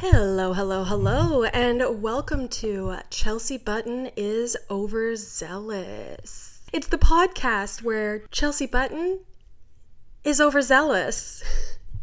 Hello, hello, hello, and welcome to Chelsea Button is Overzealous. It's the podcast where Chelsea Button is overzealous.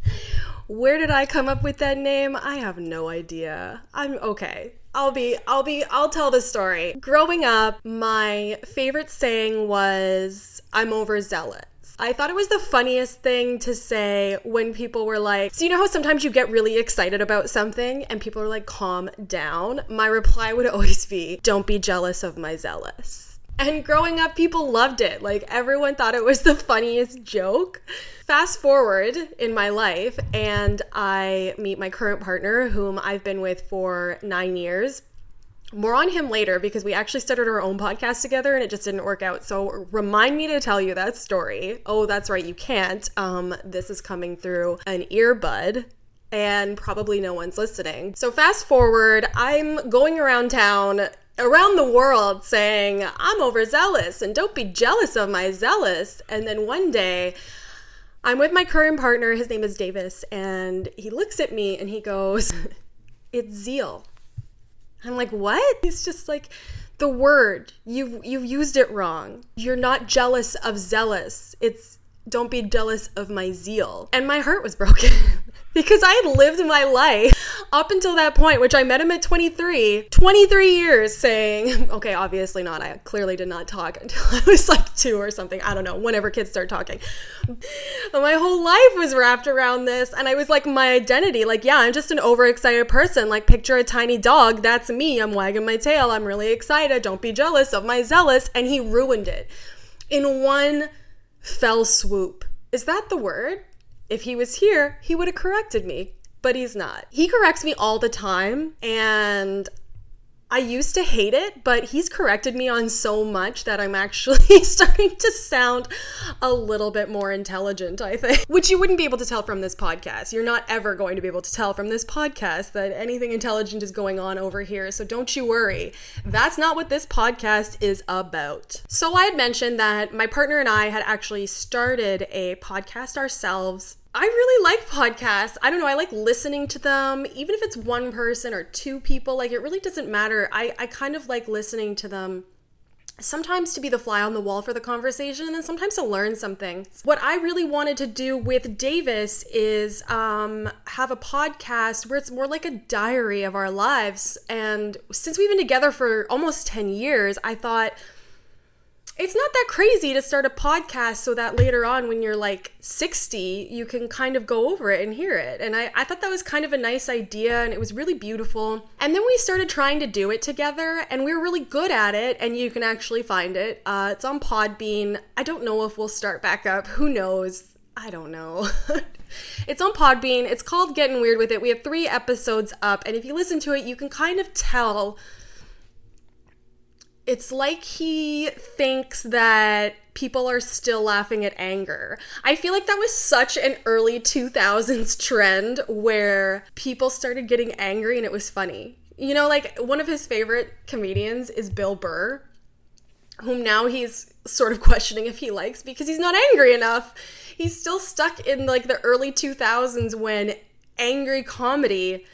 Where did I come up with that name? I have no idea. I'm okay. I'll be, I'll be, I'll tell the story. Growing up, my favorite saying was, I'm overzealous. I thought it was the funniest thing to say when people were like, So, you know how sometimes you get really excited about something and people are like, Calm down? My reply would always be, Don't be jealous of my zealous. And growing up, people loved it. Like, everyone thought it was the funniest joke. Fast forward in my life, and I meet my current partner, whom I've been with for nine years more on him later because we actually started our own podcast together and it just didn't work out. So remind me to tell you that story. Oh, that's right, you can't. Um, this is coming through an earbud and probably no one's listening. So fast forward, I'm going around town around the world saying, I'm overzealous and don't be jealous of my zealous. And then one day, I'm with my current partner, his name is Davis, and he looks at me and he goes, It's zeal. I'm like, what? He's just like, the word you've you've used it wrong. You're not jealous of zealous. It's don't be jealous of my zeal. And my heart was broken. because I had lived my life up until that point, which I met him at 23, 23 years saying, okay, obviously not. I clearly did not talk until I was like two or something. I don't know, whenever kids start talking. But my whole life was wrapped around this. And I was like, my identity, like, yeah, I'm just an overexcited person. Like, picture a tiny dog. That's me. I'm wagging my tail. I'm really excited. Don't be jealous of my zealous. And he ruined it in one fell swoop. Is that the word? If he was here, he would have corrected me, but he's not. He corrects me all the time, and I used to hate it, but he's corrected me on so much that I'm actually starting to sound a little bit more intelligent, I think. Which you wouldn't be able to tell from this podcast. You're not ever going to be able to tell from this podcast that anything intelligent is going on over here, so don't you worry. That's not what this podcast is about. So I had mentioned that my partner and I had actually started a podcast ourselves I really like podcasts. I don't know, I like listening to them, even if it's one person or two people, like it really doesn't matter. I, I kind of like listening to them sometimes to be the fly on the wall for the conversation and then sometimes to learn something. What I really wanted to do with Davis is um, have a podcast where it's more like a diary of our lives. And since we've been together for almost 10 years, I thought it's not that crazy to start a podcast so that later on when you're like 60 you can kind of go over it and hear it. And I, I thought that was kind of a nice idea and it was really beautiful. And then we started trying to do it together and we were really good at it and you can actually find it. Uh, it's on podbean. I don't know if we'll start back up. Who knows? I don't know. It's on Podbean. It's called Getting Weird with It. We have three episodes up, and if you listen to it, you can kind of tell it's like he thinks that people are still laughing at anger. I feel like that was such an early 2000s trend where people started getting angry and it was funny. You know, like one of his favorite comedians is Bill Burr, whom now he's sort of questioning if he likes because he's not angry enough. He's still stuck in like the early 2000s when angry comedy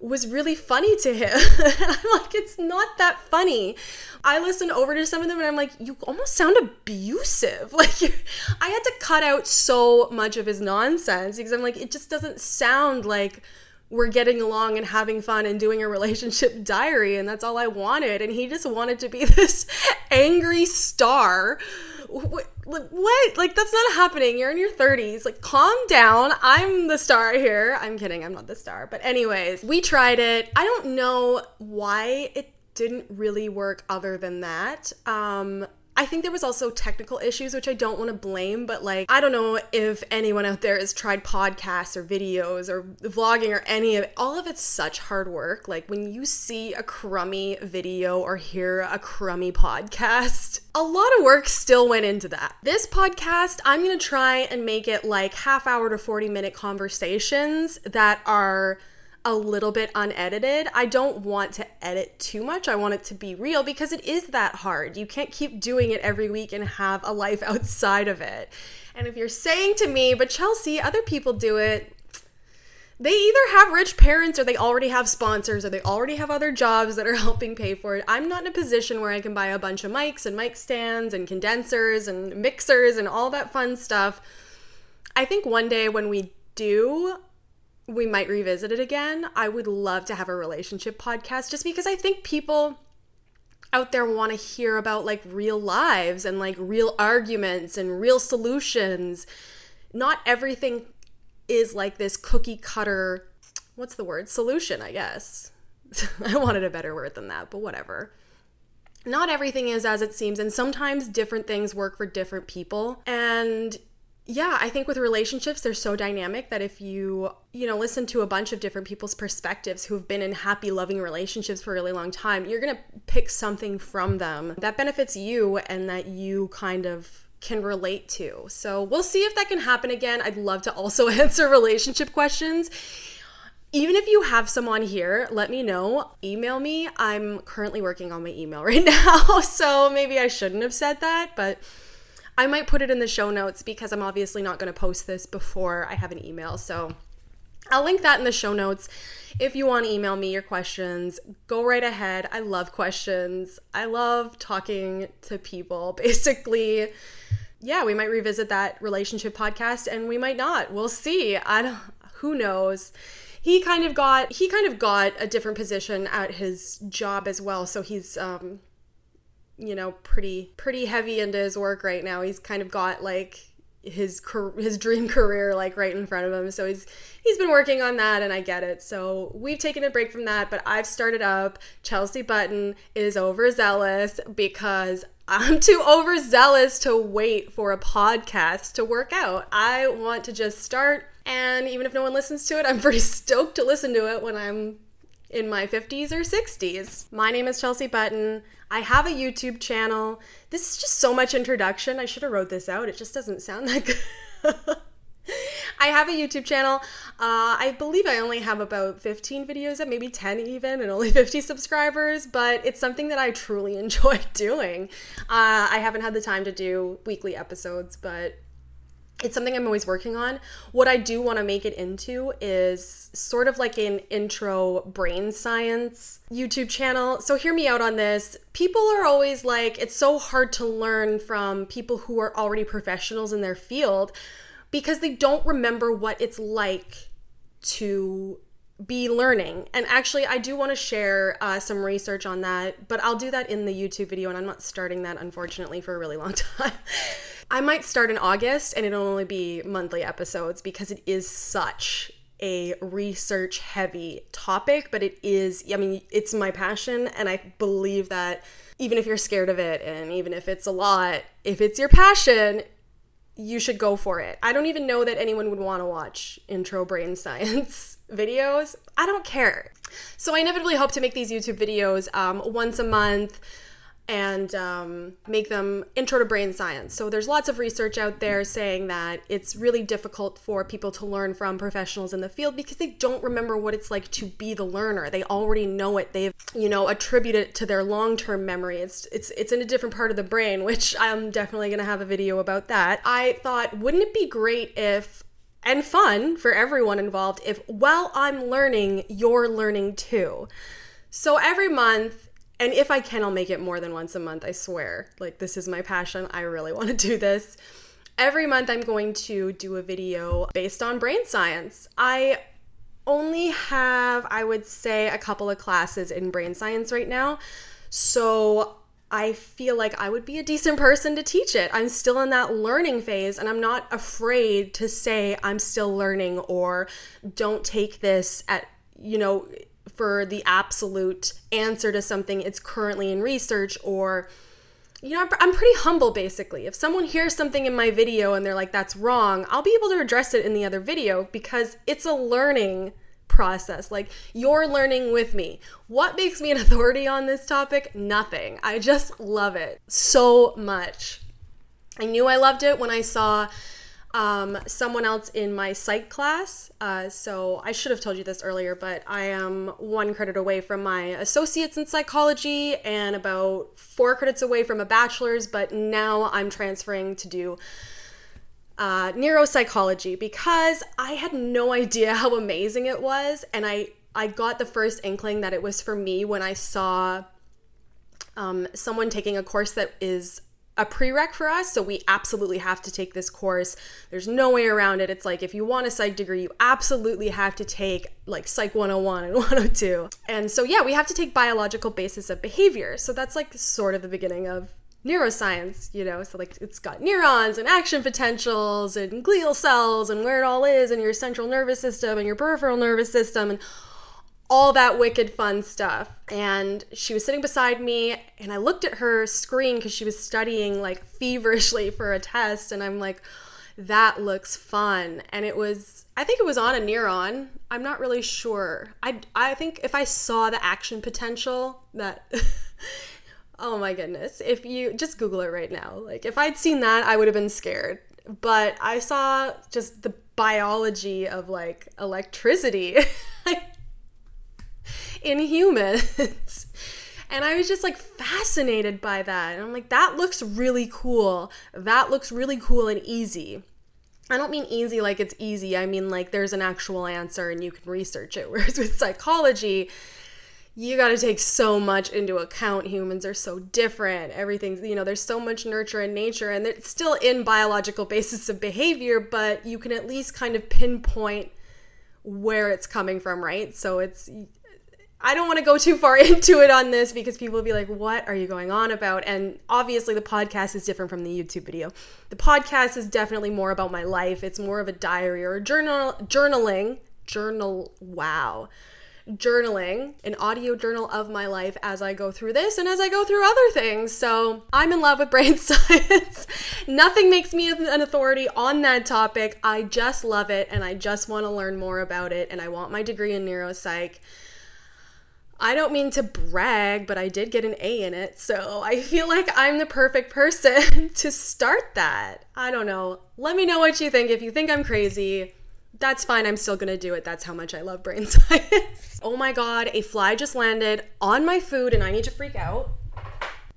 was really funny to him. I'm like, it's not that funny. I listened over to some of them and I'm like, you almost sound abusive. Like, I had to cut out so much of his nonsense because I'm like, it just doesn't sound like we're getting along and having fun and doing a relationship diary. And that's all I wanted. And he just wanted to be this angry star what, what? Like, that's not happening. You're in your 30s. Like, calm down. I'm the star here. I'm kidding. I'm not the star. But, anyways, we tried it. I don't know why it didn't really work other than that. Um, I think there was also technical issues, which I don't want to blame, but like, I don't know if anyone out there has tried podcasts or videos or vlogging or any of it. All of it's such hard work. Like, when you see a crummy video or hear a crummy podcast, a lot of work still went into that. This podcast, I'm going to try and make it like half hour to 40 minute conversations that are a little bit unedited. I don't want to edit too much. I want it to be real because it is that hard. You can't keep doing it every week and have a life outside of it. And if you're saying to me, but Chelsea, other people do it, they either have rich parents or they already have sponsors or they already have other jobs that are helping pay for it. I'm not in a position where I can buy a bunch of mics and mic stands and condensers and mixers and all that fun stuff. I think one day when we do, we might revisit it again. I would love to have a relationship podcast just because I think people out there want to hear about like real lives and like real arguments and real solutions. Not everything is like this cookie cutter, what's the word? Solution, I guess. I wanted a better word than that, but whatever. Not everything is as it seems, and sometimes different things work for different people. And yeah, I think with relationships, they're so dynamic that if you, you know, listen to a bunch of different people's perspectives who've been in happy, loving relationships for a really long time, you're going to pick something from them that benefits you and that you kind of can relate to. So we'll see if that can happen again. I'd love to also answer relationship questions. Even if you have someone here, let me know. Email me. I'm currently working on my email right now, so maybe I shouldn't have said that, but I might put it in the show notes because I'm obviously not going to post this before I have an email. So I'll link that in the show notes. If you want to email me your questions, go right ahead. I love questions. I love talking to people. Basically, yeah, we might revisit that relationship podcast and we might not. We'll see. I don't who knows. He kind of got he kind of got a different position at his job as well. So he's um you know, pretty pretty heavy into his work right now. He's kind of got like his his dream career like right in front of him. So he's he's been working on that and I get it. So we've taken a break from that, but I've started up Chelsea Button is overzealous because I'm too overzealous to wait for a podcast to work out. I want to just start and even if no one listens to it, I'm pretty stoked to listen to it when I'm in my 50s or 60s. My name is Chelsea Button. I have a YouTube channel. This is just so much introduction. I should have wrote this out. It just doesn't sound that good. I have a YouTube channel. Uh, I believe I only have about 15 videos up, maybe 10 even, and only 50 subscribers, but it's something that I truly enjoy doing. Uh, I haven't had the time to do weekly episodes, but it's something I'm always working on. What I do want to make it into is sort of like an intro brain science YouTube channel. So hear me out on this. People are always like, it's so hard to learn from people who are already professionals in their field because they don't remember what it's like to be learning. And actually, I do want to share uh, some research on that, but I'll do that in the YouTube video, and I'm not starting that, unfortunately, for a really long time. I might start in August and it'll only be monthly episodes because it is such a research heavy topic, but it is, I mean, it's my passion. And I believe that even if you're scared of it and even if it's a lot, if it's your passion, you should go for it. I don't even know that anyone would want to watch intro brain science videos. I don't care. So I inevitably hope to make these YouTube videos um, once a month and um, make them intro to brain science. So there's lots of research out there saying that it's really difficult for people to learn from professionals in the field because they don't remember what it's like to be the learner. They already know it. They've you know attributed it to their long-term memory. It's it's it's in a different part of the brain, which I'm definitely going to have a video about that. I thought wouldn't it be great if and fun for everyone involved if while I'm learning, you're learning too. So every month and if I can, I'll make it more than once a month, I swear. Like, this is my passion. I really want to do this. Every month, I'm going to do a video based on brain science. I only have, I would say, a couple of classes in brain science right now. So I feel like I would be a decent person to teach it. I'm still in that learning phase and I'm not afraid to say I'm still learning or don't take this at, you know, for the absolute answer to something it's currently in research or you know i'm pretty humble basically. If someone hears something in my video and they're like that's wrong i'll be able to address it in the other video because it's a learning process. Like you're learning with me. What makes me an authority on this topic? Nothing. I just love it so much. I knew i loved it when i saw um, someone else in my psych class. Uh, so I should have told you this earlier, but I am one credit away from my associates in psychology and about four credits away from a bachelor's, but now I'm transferring to do uh, neuropsychology because I had no idea how amazing it was, and I I got the first inkling that it was for me when I saw um, someone taking a course that is a prereq for us, so we absolutely have to take this course. There's no way around it. It's like if you want a psych degree, you absolutely have to take like Psych 101 and 102. And so, yeah, we have to take biological basis of behavior. So that's like sort of the beginning of neuroscience, you know? So, like, it's got neurons and action potentials and glial cells and where it all is and your central nervous system and your peripheral nervous system and all that wicked fun stuff. And she was sitting beside me, and I looked at her screen because she was studying like feverishly for a test. And I'm like, that looks fun. And it was, I think it was on a neuron. I'm not really sure. I, I think if I saw the action potential, that. oh my goodness. If you just Google it right now, like if I'd seen that, I would have been scared. But I saw just the biology of like electricity. in humans. and I was just like fascinated by that. And I'm like, that looks really cool. That looks really cool and easy. I don't mean easy like it's easy. I mean like there's an actual answer and you can research it. Whereas with psychology, you got to take so much into account. Humans are so different. Everything's, you know, there's so much nurture and nature, and it's still in biological basis of behavior, but you can at least kind of pinpoint where it's coming from, right? So it's I don't want to go too far into it on this because people will be like, what are you going on about? And obviously, the podcast is different from the YouTube video. The podcast is definitely more about my life. It's more of a diary or a journal, journaling, journal, wow, journaling, an audio journal of my life as I go through this and as I go through other things. So I'm in love with brain science. Nothing makes me an authority on that topic. I just love it and I just want to learn more about it. And I want my degree in neuropsych. I don't mean to brag, but I did get an A in it, so I feel like I'm the perfect person to start that. I don't know. Let me know what you think. If you think I'm crazy, that's fine. I'm still gonna do it. That's how much I love brain science. oh my god, a fly just landed on my food and I need to freak out.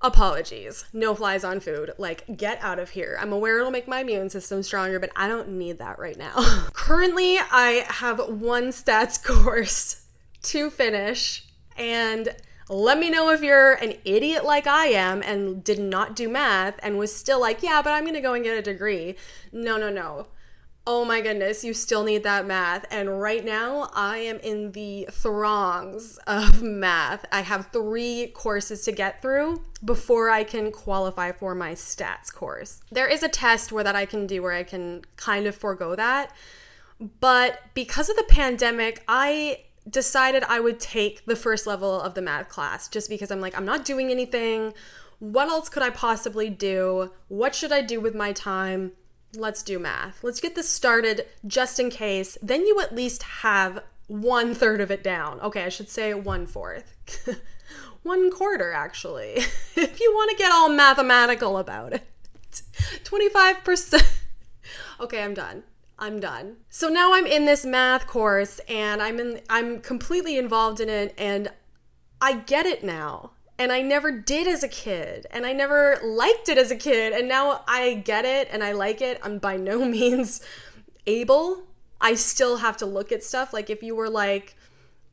Apologies. No flies on food. Like, get out of here. I'm aware it'll make my immune system stronger, but I don't need that right now. Currently, I have one stats course to finish and let me know if you're an idiot like I am and did not do math and was still like, yeah, but I'm going to go and get a degree. No, no, no. Oh my goodness, you still need that math. And right now, I am in the throngs of math. I have three courses to get through before I can qualify for my stats course. There is a test where that I can do where I can kind of forego that. But because of the pandemic, I decided I would take the first level of the math class just because I'm like, I'm not doing anything. What else could I possibly do? What should I do with my time? Let's do math. Let's get this started just in case. Then you at least have one third of it down. Okay, I should say one fourth. one quarter, actually, if you want to get all mathematical about it. 25%. okay, I'm done. I'm done. So now I'm in this math course and I'm in I'm completely involved in it and I get it now. And I never did as a kid and I never liked it as a kid and now I get it and I like it. I'm by no means able. I still have to look at stuff like if you were like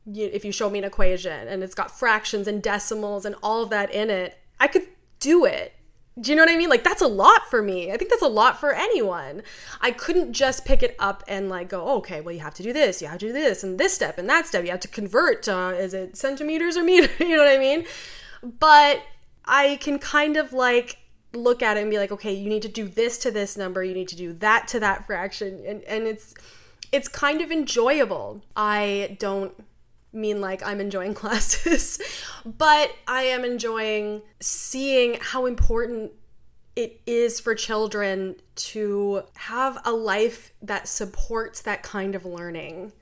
if you show me an equation and it's got fractions and decimals and all of that in it, I could do it do you know what I mean? Like that's a lot for me. I think that's a lot for anyone. I couldn't just pick it up and like go, oh, okay, well you have to do this, you have to do this, and this step and that step. You have to convert. Uh, is it centimeters or meters? you know what I mean? But I can kind of like look at it and be like, okay, you need to do this to this number, you need to do that to that fraction, and and it's it's kind of enjoyable. I don't mean like I'm enjoying classes, but I am enjoying seeing how important it is for children to have a life that supports that kind of learning.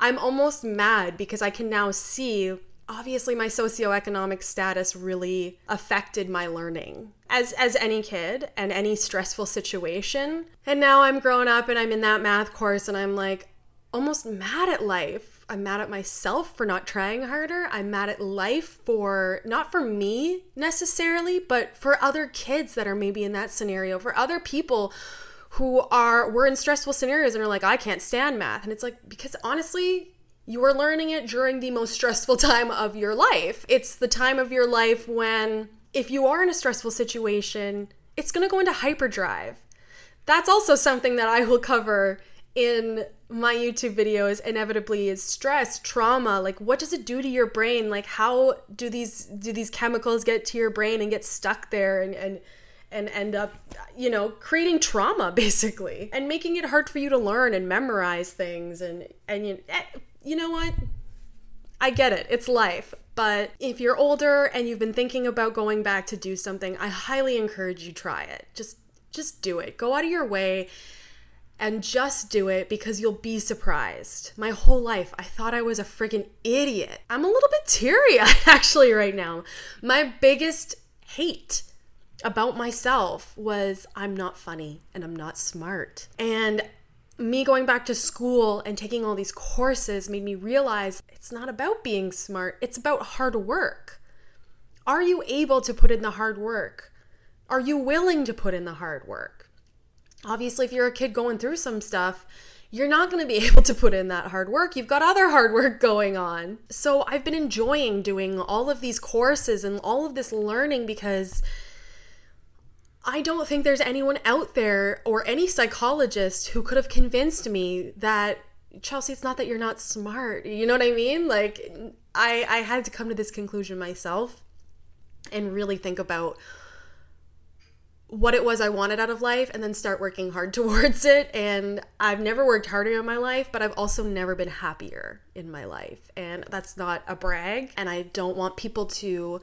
I'm almost mad because I can now see obviously my socioeconomic status really affected my learning as as any kid and any stressful situation. And now I'm grown up and I'm in that math course and I'm like almost mad at life I'm mad at myself for not trying harder. I'm mad at life for not for me necessarily, but for other kids that are maybe in that scenario, for other people who are we're in stressful scenarios and are like, I can't stand math. And it's like, because honestly, you are learning it during the most stressful time of your life. It's the time of your life when if you are in a stressful situation, it's going to go into hyperdrive. That's also something that I will cover in my YouTube videos inevitably is stress, trauma, like what does it do to your brain? Like how do these do these chemicals get to your brain and get stuck there and and and end up you know creating trauma basically and making it hard for you to learn and memorize things and and you, eh, you know what I get it. It's life. But if you're older and you've been thinking about going back to do something, I highly encourage you try it. Just just do it. Go out of your way and just do it because you'll be surprised. My whole life, I thought I was a freaking idiot. I'm a little bit teary actually right now. My biggest hate about myself was I'm not funny and I'm not smart. And me going back to school and taking all these courses made me realize it's not about being smart, it's about hard work. Are you able to put in the hard work? Are you willing to put in the hard work? Obviously, if you're a kid going through some stuff, you're not going to be able to put in that hard work. You've got other hard work going on. So, I've been enjoying doing all of these courses and all of this learning because I don't think there's anyone out there or any psychologist who could have convinced me that Chelsea, it's not that you're not smart. You know what I mean? Like I I had to come to this conclusion myself and really think about what it was I wanted out of life and then start working hard towards it. And I've never worked harder in my life, but I've also never been happier in my life. And that's not a brag. And I don't want people to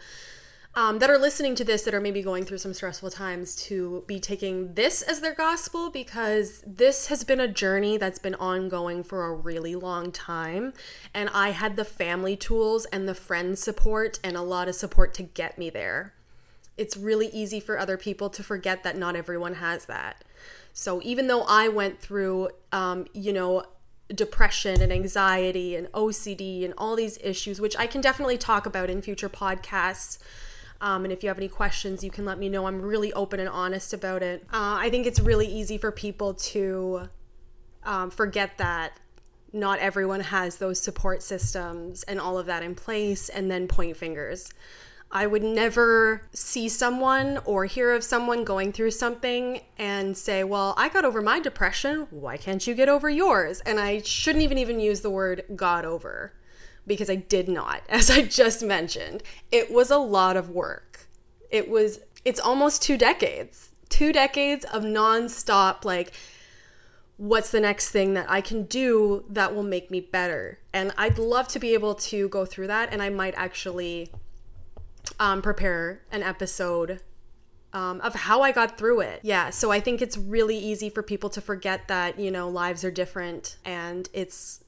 um, that are listening to this that are maybe going through some stressful times to be taking this as their gospel because this has been a journey that's been ongoing for a really long time. And I had the family tools and the friend support and a lot of support to get me there. It's really easy for other people to forget that not everyone has that. So even though I went through, um, you know, depression and anxiety and OCD and all these issues, which I can definitely talk about in future podcasts um, and if you have any questions, you can let me know. I'm really open and honest about it. Uh, I think it's really easy for people to um, forget that not everyone has those support systems and all of that in place and then point fingers. I would never see someone or hear of someone going through something and say, "Well, I got over my depression. Why can't you get over yours?" And I shouldn't even even use the word got over because I did not, as I just mentioned. It was a lot of work. It was, it's almost two decades, two decades of nonstop, like, what's the next thing that I can do that will make me better? And I'd love to be able to go through that, and I might actually um, prepare an episode um, of how I got through it. Yeah, so I think it's really easy for people to forget that, you know, lives are different and it's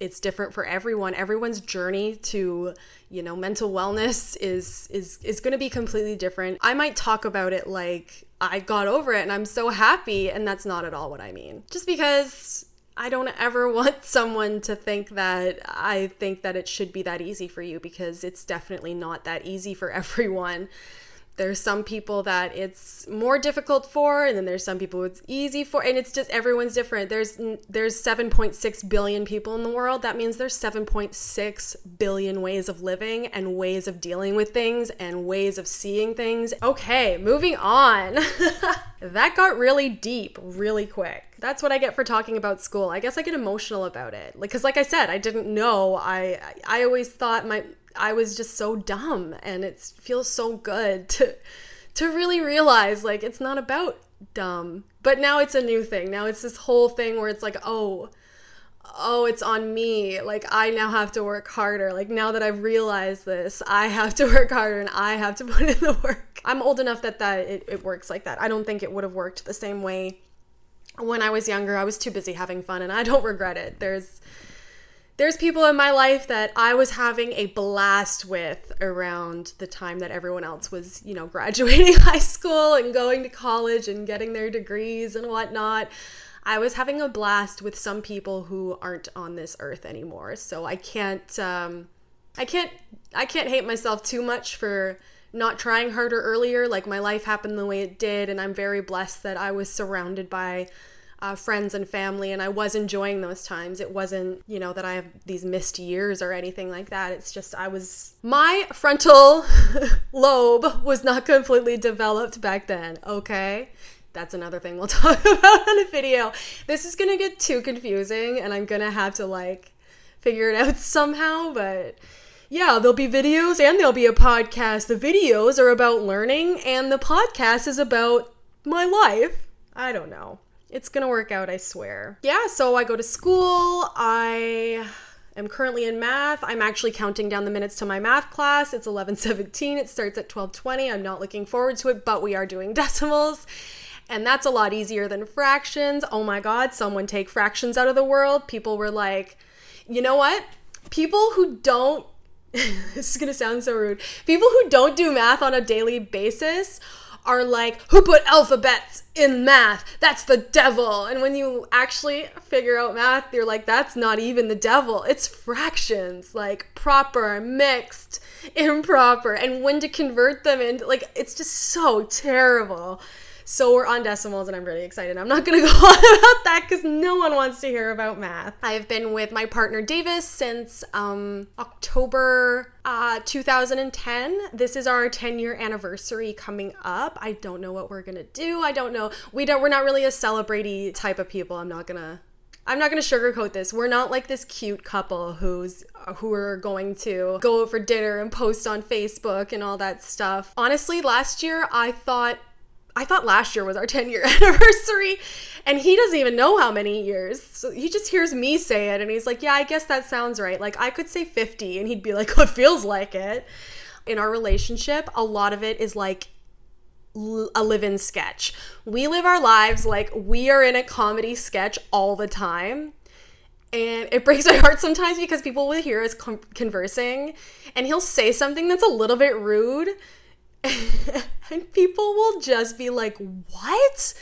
it's different for everyone. Everyone's journey to you know mental wellness is is is going to be completely different. I might talk about it like i got over it and i'm so happy and that's not at all what i mean. Just because i don't ever want someone to think that i think that it should be that easy for you because it's definitely not that easy for everyone there's some people that it's more difficult for and then there's some people it's easy for and it's just everyone's different there's there's 7.6 billion people in the world that means there's 7.6 billion ways of living and ways of dealing with things and ways of seeing things okay moving on that got really deep really quick that's what I get for talking about school. I guess I get emotional about it. Like cuz like I said, I didn't know. I I always thought my I was just so dumb and it feels so good to to really realize like it's not about dumb. But now it's a new thing. Now it's this whole thing where it's like, "Oh, oh, it's on me. Like, I now have to work harder. Like, now that I've realized this, I have to work harder and I have to put in the work. I'm old enough that, that it, it works like that. I don't think it would have worked the same way when I was younger. I was too busy having fun and I don't regret it. There's there's people in my life that I was having a blast with around the time that everyone else was, you know, graduating high school and going to college and getting their degrees and whatnot. I was having a blast with some people who aren't on this earth anymore. So I can't, um, I can't, I can't hate myself too much for not trying harder earlier. Like my life happened the way it did, and I'm very blessed that I was surrounded by uh, friends and family, and I was enjoying those times. It wasn't, you know, that I have these missed years or anything like that. It's just I was, my frontal lobe was not completely developed back then, okay? That's another thing we'll talk about in a video. This is gonna get too confusing, and I'm gonna have to like figure it out somehow, but yeah, there'll be videos and there'll be a podcast. The videos are about learning, and the podcast is about my life. I don't know. It's gonna work out, I swear. Yeah, so I go to school. I am currently in math. I'm actually counting down the minutes to my math class. It's 11:17. It starts at 12:20. I'm not looking forward to it, but we are doing decimals. And that's a lot easier than fractions. Oh my god, someone take fractions out of the world. People were like, "You know what? People who don't this is going to sound so rude. People who don't do math on a daily basis are like, who put alphabets in math? That's the devil. And when you actually figure out math, you're like, that's not even the devil. It's fractions, like proper, mixed, improper, and when to convert them into, like, it's just so terrible. So we're on decimals and I'm really excited. I'm not going to go on about that because no one wants to hear about math. I've been with my partner Davis since um, October uh, 2010. This is our 10 year anniversary coming up. I don't know what we're to do. I don't know. We don't, we're not really a celebrity type of people. I'm not to I'm not to sugarcoat this. We're not like this cute couple who's who are going to go for dinner and post on Facebook and all that stuff. Honestly, last year I thought I thought last year was our 10 year anniversary, and he doesn't even know how many years. So he just hears me say it, and he's like, Yeah, I guess that sounds right. Like, I could say 50, and he'd be like, Oh, it feels like it. In our relationship, a lot of it is like a live in sketch. We live our lives like we are in a comedy sketch all the time. And it breaks my heart sometimes because people will hear us conversing and he'll say something that's a little bit rude and people will just be like, What?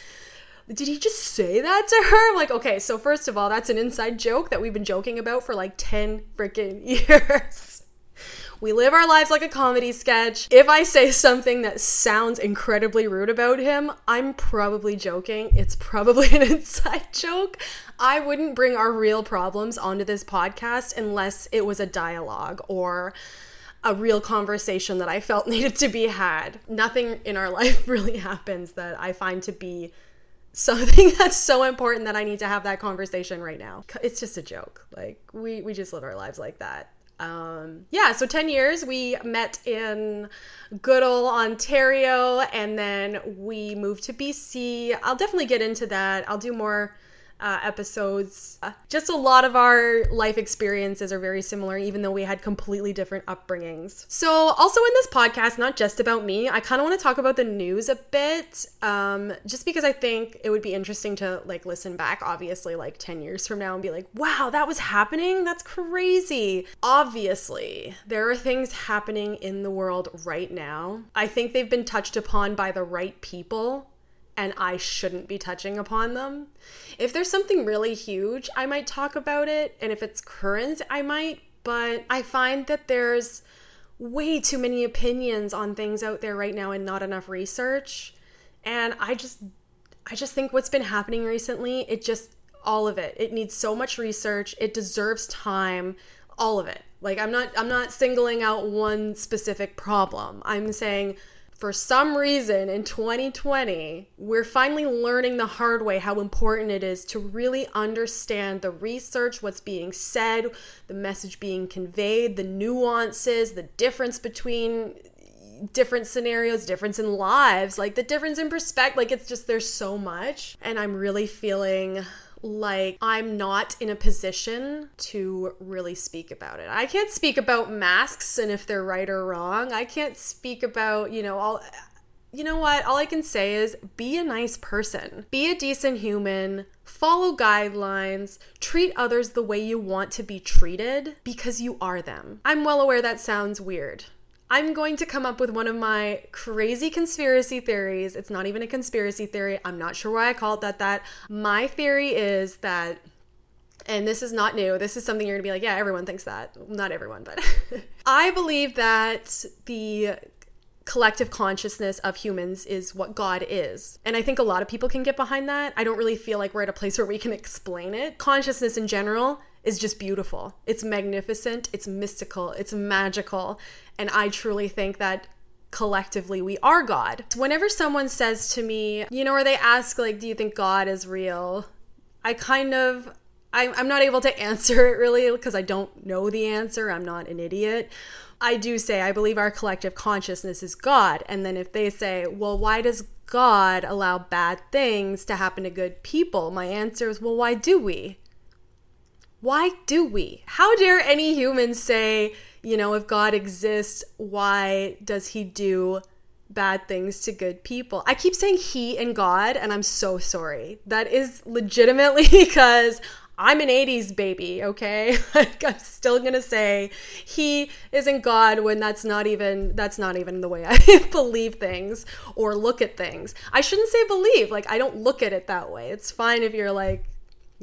Did he just say that to her? I'm like, okay, so first of all, that's an inside joke that we've been joking about for like 10 freaking years. We live our lives like a comedy sketch. If I say something that sounds incredibly rude about him, I'm probably joking. It's probably an inside joke. I wouldn't bring our real problems onto this podcast unless it was a dialogue or a real conversation that I felt needed to be had. Nothing in our life really happens that I find to be something that's so important that I need to have that conversation right now. It's just a joke. Like we we just live our lives like that. Um, yeah, so 10 years we met in good old Ontario and then we moved to BC. I'll definitely get into that. I'll do more uh, episodes. Just a lot of our life experiences are very similar, even though we had completely different upbringings. So, also in this podcast, not just about me, I kind of want to talk about the news a bit, um, just because I think it would be interesting to like listen back, obviously, like 10 years from now and be like, wow, that was happening? That's crazy. Obviously, there are things happening in the world right now. I think they've been touched upon by the right people and I shouldn't be touching upon them. If there's something really huge, I might talk about it, and if it's current, I might, but I find that there's way too many opinions on things out there right now and not enough research. And I just I just think what's been happening recently, it just all of it. It needs so much research. It deserves time, all of it. Like I'm not I'm not singling out one specific problem. I'm saying for some reason in 2020, we're finally learning the hard way how important it is to really understand the research, what's being said, the message being conveyed, the nuances, the difference between different scenarios, difference in lives, like the difference in perspective. Like it's just there's so much. And I'm really feeling like I'm not in a position to really speak about it. I can't speak about masks and if they're right or wrong. I can't speak about, you know, all you know what? All I can say is be a nice person. Be a decent human. Follow guidelines. Treat others the way you want to be treated because you are them. I'm well aware that sounds weird. I'm going to come up with one of my crazy conspiracy theories. It's not even a conspiracy theory. I'm not sure why I called that that. My theory is that and this is not new. This is something you're going to be like, yeah, everyone thinks that. Not everyone, but I believe that the collective consciousness of humans is what God is. And I think a lot of people can get behind that. I don't really feel like we're at a place where we can explain it. Consciousness in general is just beautiful. It's magnificent, it's mystical, it's magical. And I truly think that collectively we are God. Whenever someone says to me, you know, or they ask, like, do you think God is real? I kind of, I'm not able to answer it really because I don't know the answer. I'm not an idiot. I do say, I believe our collective consciousness is God. And then if they say, well, why does God allow bad things to happen to good people? My answer is, well, why do we? Why do we? How dare any human say, you know, if God exists, why does he do bad things to good people? I keep saying he and God, and I'm so sorry. That is legitimately because I'm an 80s baby, okay? like I'm still going to say he isn't God when that's not even that's not even the way I believe things or look at things. I shouldn't say believe. Like I don't look at it that way. It's fine if you're like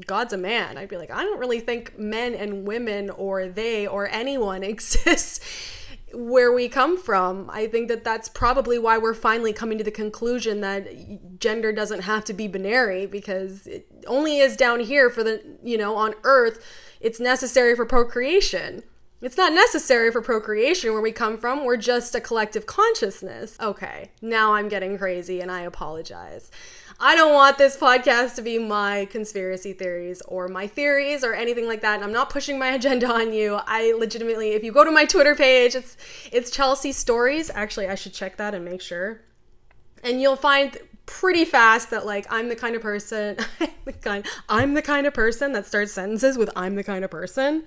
God's a man. I'd be like, I don't really think men and women or they or anyone exists where we come from. I think that that's probably why we're finally coming to the conclusion that gender doesn't have to be binary because it only is down here for the, you know, on earth, it's necessary for procreation. It's not necessary for procreation where we come from. We're just a collective consciousness. Okay, now I'm getting crazy and I apologize. I don't want this podcast to be my conspiracy theories or my theories or anything like that. And I'm not pushing my agenda on you. I legitimately, if you go to my Twitter page, it's it's Chelsea Stories. Actually, I should check that and make sure. And you'll find pretty fast that like I'm the kind of person the kind I'm the kind of person that starts sentences with I'm the kind of person.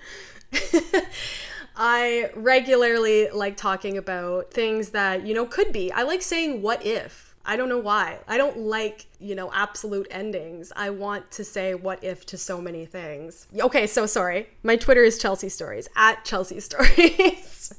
I regularly like talking about things that, you know, could be. I like saying what if I don't know why. I don't like, you know, absolute endings. I want to say what if to so many things. Okay, so sorry. My Twitter is Chelsea Stories, at Chelsea Stories.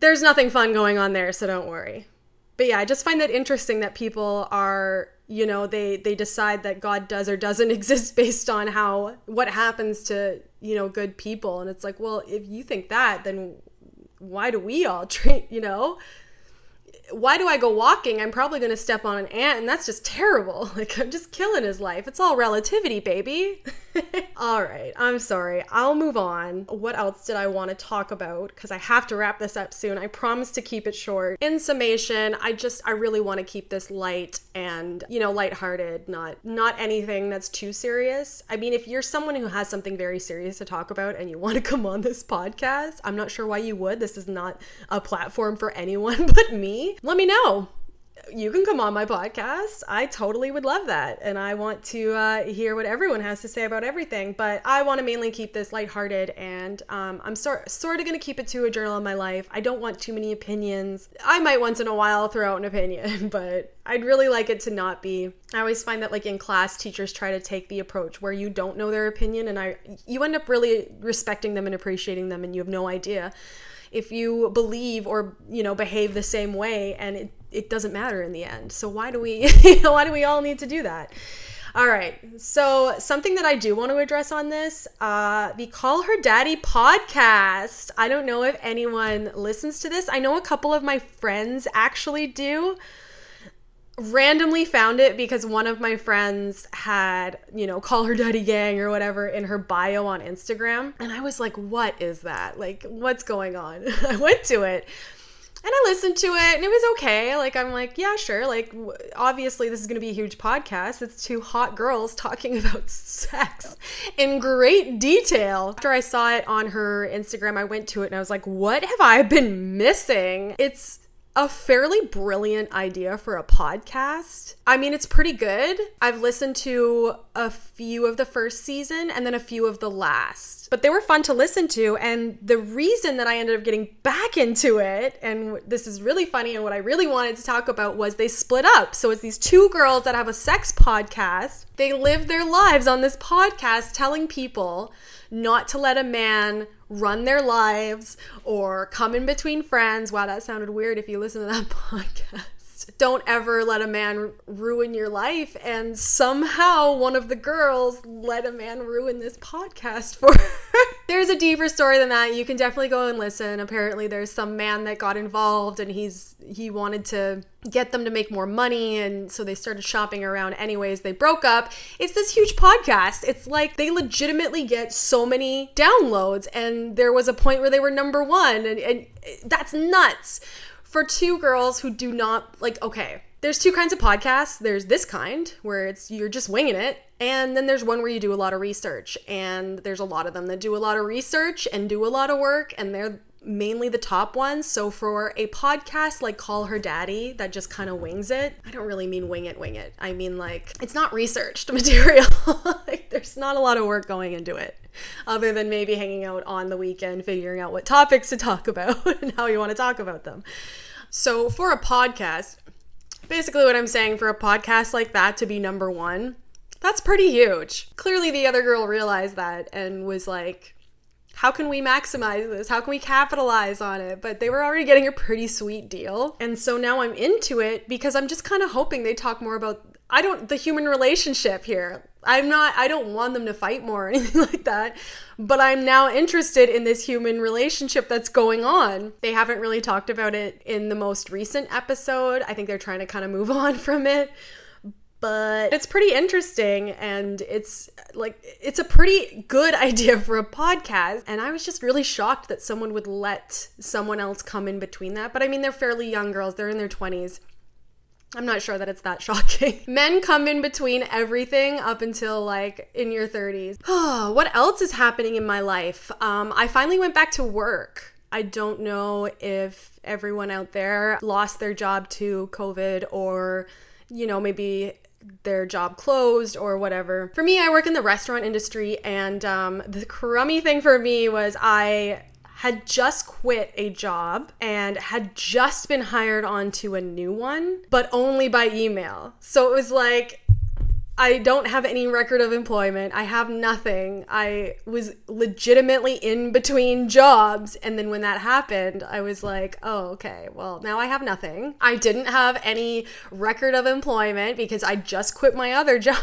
There's nothing fun going on there, so don't worry. But yeah, I just find that interesting that people are, you know, they they decide that God does or doesn't exist based on how what happens to, you know, good people and it's like, well, if you think that, then why do we all treat, you know? Why do I go walking? I'm probably going to step on an ant, and that's just terrible. Like, I'm just killing his life. It's all relativity, baby. all right, I'm sorry. I'll move on. What else did I want to talk about? Because I have to wrap this up soon. I promise to keep it short. In summation, I just, I really want to keep this light and, you know, lighthearted, not, not anything that's too serious. I mean, if you're someone who has something very serious to talk about and you want to come on this podcast, I'm not sure why you would. This is not a platform for anyone but me let me know you can come on my podcast. I totally would love that. And I want to uh, hear what everyone has to say about everything. But I want to mainly keep this lighthearted. And um, I'm sort, sort of going to keep it to a journal of my life. I don't want too many opinions. I might once in a while throw out an opinion, but I'd really like it to not be. I always find that like in class, teachers try to take the approach where you don't know their opinion. And I, you end up really respecting them and appreciating them, and you have no idea if you believe or you know behave the same way and it, it doesn't matter in the end. So why do we why do we all need to do that? All right. So something that i do want to address on this uh, the call her daddy podcast. I don't know if anyone listens to this. I know a couple of my friends actually do randomly found it because one of my friends had, you know, call her daddy gang or whatever in her bio on Instagram. And I was like, what is that? Like, what's going on? I went to it and I listened to it and it was okay. Like, I'm like, yeah, sure. Like, obviously, this is going to be a huge podcast. It's two hot girls talking about sex in great detail. After I saw it on her Instagram, I went to it and I was like, what have I been missing? It's a fairly brilliant idea for a podcast. I mean, it's pretty good. I've listened to a few of the first season and then a few of the last, but they were fun to listen to. And the reason that I ended up getting back into it, and this is really funny, and what I really wanted to talk about was they split up. So it's these two girls that have a sex podcast. They live their lives on this podcast telling people not to let a man run their lives or come in between friends. Wow, that sounded weird if you listen to that podcast. Don't ever let a man ruin your life. And somehow one of the girls let a man ruin this podcast for her. There's a deeper story than that. You can definitely go and listen. Apparently, there's some man that got involved, and he's he wanted to get them to make more money, and so they started shopping around. Anyways, they broke up. It's this huge podcast. It's like they legitimately get so many downloads, and there was a point where they were number one, and, and that's nuts for two girls who do not like. Okay, there's two kinds of podcasts. There's this kind where it's you're just winging it, and then there's one where you do a lot of research. And there's a lot of them that do a lot of research and do a lot of work, and they're mainly the top ones. So for a podcast like Call Her Daddy that just kind of wings it, I don't really mean wing it, wing it. I mean like it's not researched material. like there's not a lot of work going into it other than maybe hanging out on the weekend figuring out what topics to talk about and how you want to talk about them. So for a podcast, Basically, what I'm saying for a podcast like that to be number one, that's pretty huge. Clearly, the other girl realized that and was like, how can we maximize this? How can we capitalize on it? But they were already getting a pretty sweet deal. And so now I'm into it because I'm just kind of hoping they talk more about I don't the human relationship here. I'm not I don't want them to fight more or anything like that, but I'm now interested in this human relationship that's going on. They haven't really talked about it in the most recent episode. I think they're trying to kind of move on from it. But it's pretty interesting and it's like it's a pretty good idea for a podcast and I was just really shocked that someone would let someone else come in between that. But I mean they're fairly young girls, they're in their 20s I'm not sure that it's that shocking. Men come in between everything up until like in your 30s. what else is happening in my life? Um, I finally went back to work. I don't know if everyone out there lost their job to COVID or, you know, maybe their job closed or whatever. For me, I work in the restaurant industry, and um, the crummy thing for me was I had just quit a job and had just been hired onto a new one, but only by email. So it was like, I don't have any record of employment. I have nothing. I was legitimately in between jobs. And then when that happened, I was like, oh, okay, well, now I have nothing. I didn't have any record of employment because I just quit my other job.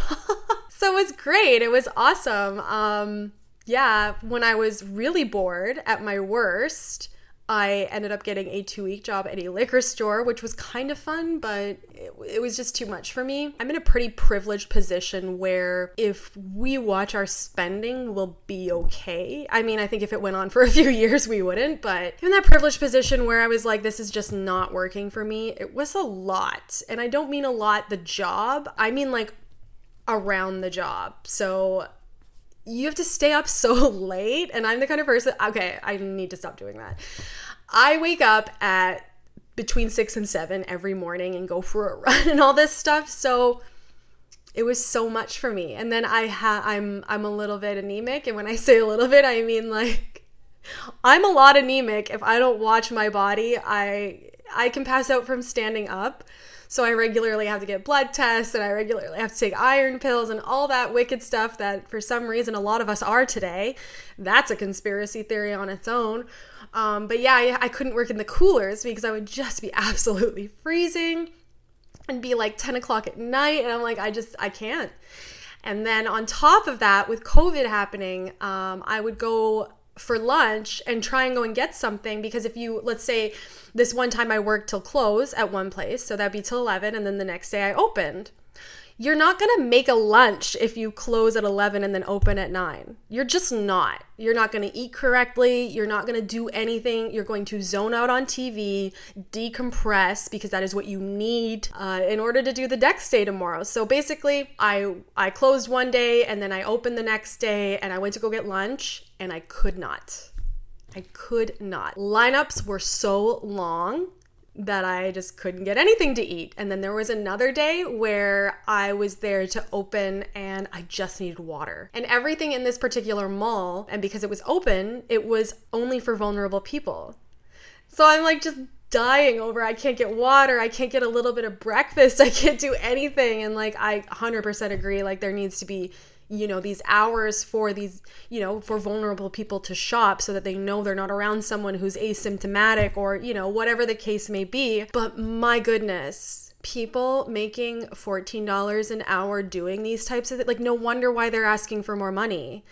so it was great. It was awesome. Um, yeah, when I was really bored at my worst, I ended up getting a two week job at a liquor store, which was kind of fun, but it, it, was just too much for me. I'm in a pretty privileged position where if we watch our spending, we'll be okay. I mean, I think if it went on for a few years, we wouldn't, but in that privileged position where I was like, this is just not working for me, it was a lot. And I don't mean a lot the job, I mean like around the job. So you have to stay up so late and i'm the kind of person okay i need to stop doing that. I wake up at between 6 and 7 every morning and go for a run and all this stuff so it was so much for me. And then i ha- i'm i'm a little bit anemic and when i say a little bit i mean like i'm a lot anemic. If i don't watch my body i i can pass out from standing up so I regularly have to get blood tests and I regularly have to take iron pills and all that wicked stuff that for some reason a lot of us are today. That's a conspiracy theory on its own. Um, but yeah, I, I couldn't work in the coolers because I would just be absolutely freezing and be like 10 o'clock at night. And I'm like, I just, I can't. And then on top of that, with COVID happening, um, I would go for lunch and try and go and get something because if you, let's say, this one time I worked till close at one place, so that'd be till 11, and then the next day I opened. You're not gonna make a lunch if you close at 11 and then open at 9. You're just not. You're not gonna eat correctly. You're not gonna do anything. You're going to zone out on TV, decompress, because that is what you need uh, in order to do the deck stay tomorrow. So basically, I, I closed one day and then I opened the next day and I went to go get lunch and I could not. I could not. Lineups were so long that I just couldn't get anything to eat. And then there was another day where I was there to open and I just needed water. And everything in this particular mall, and because it was open, it was only for vulnerable people. So I'm like just dying over I can't get water, I can't get a little bit of breakfast, I can't do anything. And like I 100% agree like there needs to be you know these hours for these you know for vulnerable people to shop so that they know they're not around someone who's asymptomatic or you know whatever the case may be but my goodness people making $14 an hour doing these types of like no wonder why they're asking for more money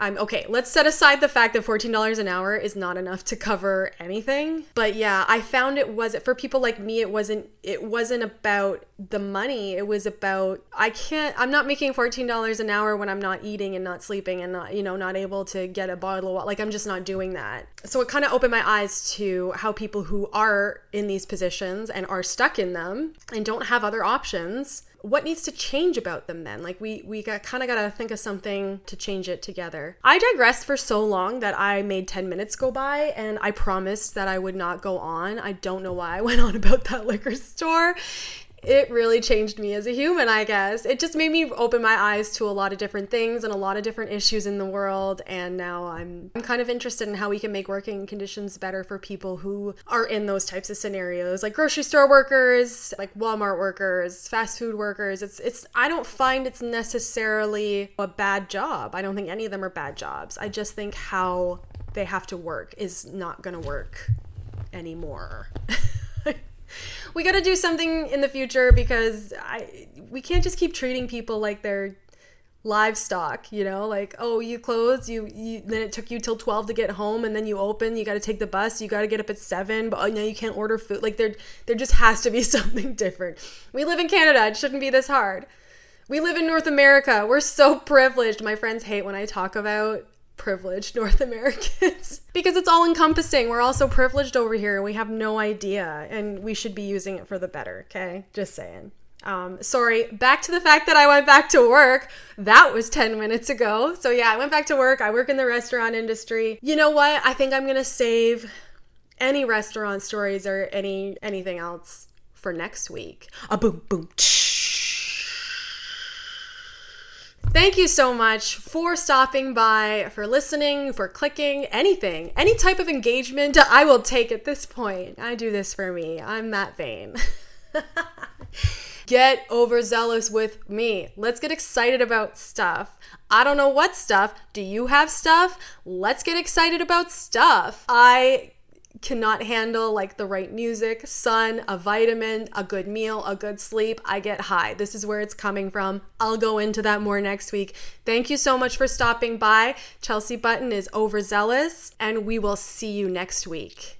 I'm okay. Let's set aside the fact that $14 an hour is not enough to cover anything. But yeah, I found it was for people like me it wasn't it wasn't about the money. It was about I can't I'm not making $14 an hour when I'm not eating and not sleeping and not, you know, not able to get a bottle of water. Like I'm just not doing that. So it kind of opened my eyes to how people who are in these positions and are stuck in them and don't have other options what needs to change about them then like we we got kind of got to think of something to change it together i digressed for so long that i made 10 minutes go by and i promised that i would not go on i don't know why i went on about that liquor store it really changed me as a human, I guess. It just made me open my eyes to a lot of different things and a lot of different issues in the world. And now I'm, I'm kind of interested in how we can make working conditions better for people who are in those types of scenarios, like grocery store workers, like Walmart workers, fast food workers. It's, it's, I don't find it's necessarily a bad job. I don't think any of them are bad jobs. I just think how they have to work is not going to work anymore. we got to do something in the future because I we can't just keep treating people like they're livestock you know? Like oh you closed you, you then it took you till 12 to get home and then you open you got to take the bus you got to get up at 7 but oh, no you can't order food. Like there there just has to be something different. We live in canada. It shouldn't be this hard. We live in north america. We're so privileged. My friends hate when i talk about privileged North Americans because it's all encompassing. We're all so privileged over here and we have no idea and we should be using it for the better, okay? Just saying. Um, sorry, back to the fact that I went back to work. That was 10 minutes ago. So, yeah, I went back to work. I work in the restaurant industry. You know what? I think I'm going to save any restaurant stories or any anything else for next week. A boom, boom, tsh. Thank you so much for stopping by, for listening, for clicking, anything, any type of engagement I will take at this point. I do this for me. I'm that vain. get overzealous with me. Let's get excited about stuff. I don't know what stuff. Do you have stuff? Let's get excited about stuff. I cannot handle like the right music, sun, a vitamin, a good meal, a good sleep, I get high. This is where it's coming from. I'll go into that more next week. Thank you so much for stopping by. Chelsea Button is overzealous, and we will see you next week.